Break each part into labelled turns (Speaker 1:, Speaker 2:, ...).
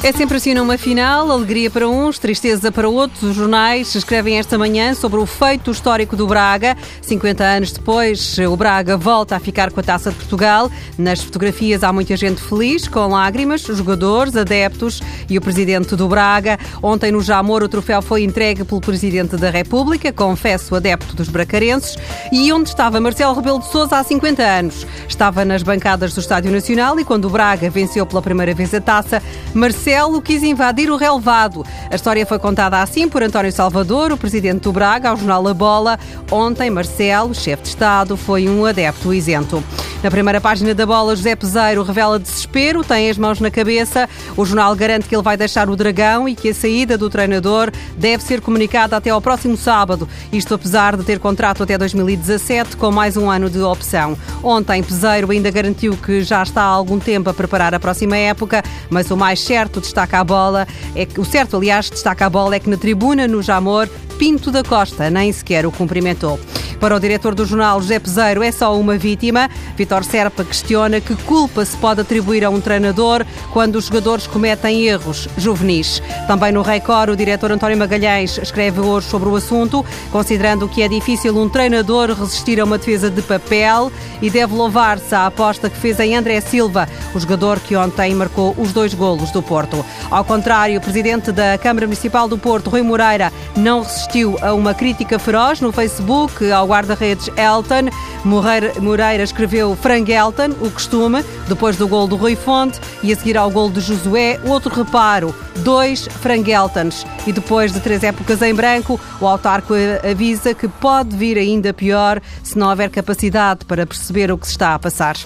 Speaker 1: É sempre assim numa final, alegria para uns, tristeza para outros. Os jornais escrevem esta manhã sobre o feito histórico do Braga. 50 anos depois, o Braga volta a ficar com a Taça de Portugal. Nas fotografias há muita gente feliz, com lágrimas, jogadores, adeptos e o presidente do Braga. Ontem no Jamor o troféu foi entregue pelo presidente da República, confesso adepto dos bracarenses. E onde estava Marcelo Rebelo de Sousa há 50 anos? Estava nas bancadas do Estádio Nacional e quando o Braga venceu pela primeira vez a taça, Marcelo quis invadir o relevado. A história foi contada assim por António Salvador, o presidente do Braga, ao jornal A Bola. Ontem, Marcelo, chefe de Estado, foi um adepto isento. Na primeira página da bola, José Peseiro revela desespero, tem as mãos na cabeça. O jornal garante que ele vai deixar o Dragão e que a saída do treinador deve ser comunicada até ao próximo sábado. Isto apesar de ter contrato até 2017, com mais um ano de opção. Ontem, Peseiro ainda garantiu que já está há algum tempo a preparar a próxima época, mas o mais certo destaca a bola é que o certo, aliás, destaca a bola é que na tribuna no Jamor Pinto da Costa nem sequer o cumprimentou. Para o diretor do jornal, José Peseiro, é só uma vítima. Vitor Serpa questiona que culpa se pode atribuir a um treinador quando os jogadores cometem erros juvenis. Também no Record, o diretor António Magalhães escreve hoje sobre o assunto, considerando que é difícil um treinador resistir a uma defesa de papel e deve louvar-se à aposta que fez em André Silva, o jogador que ontem marcou os dois golos do Porto. Ao contrário, o presidente da Câmara Municipal do Porto, Rui Moreira, não resistiu a uma crítica feroz no Facebook ao guarda-redes Elton. Moreira escreveu Frank Elton, o costume, depois do gol do Rui Fonte e a seguir ao gol de Josué, outro reparo, dois Frank Eltons. E depois de três épocas em branco, o autarco avisa que pode vir ainda pior se não houver capacidade para perceber o que se está a passar.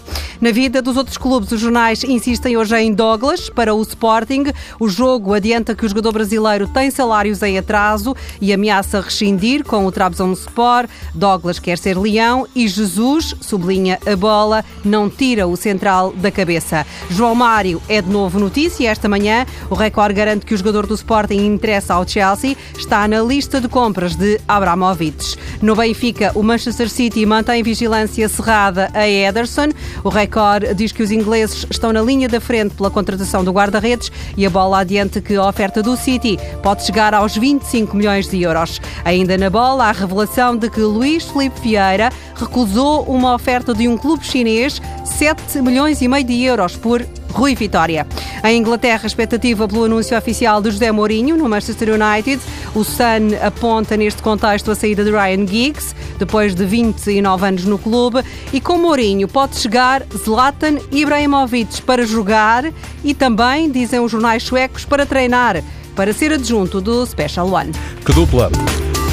Speaker 1: Na vida dos outros clubes, os jornais insistem hoje em Douglas para o Sporting. O jogo adianta que o jogador brasileiro tem salários em atraso e ameaça rescindir com o Trabzonspor. Douglas quer ser leão e Jesus, sublinha a bola, não tira o central da cabeça. João Mário é de novo notícia esta manhã. O Record garante que o jogador do Sporting interessa ao Chelsea. Está na lista de compras de Abramovich. No Benfica, o Manchester City mantém vigilância cerrada a Ederson. O Record diz que os ingleses estão na linha da frente pela contratação do guarda-redes e a bola adiante que a oferta do City pode chegar aos 25 milhões de euros. Ainda na bola, a revelação de que Luís Felipe Vieira recusou uma oferta de um clube chinês 7 milhões e meio de euros por Rui Vitória. Em Inglaterra, expectativa pelo anúncio oficial de José Mourinho no Manchester United. O Sun aponta neste contexto a saída de Ryan Giggs, depois de 29 anos no clube. E com Mourinho pode chegar Zlatan Ibrahimovic para jogar e também, dizem os jornais suecos, para treinar, para ser adjunto do Special One.
Speaker 2: Que dupla!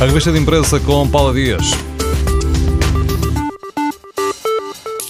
Speaker 2: A revista de imprensa com Paula Dias.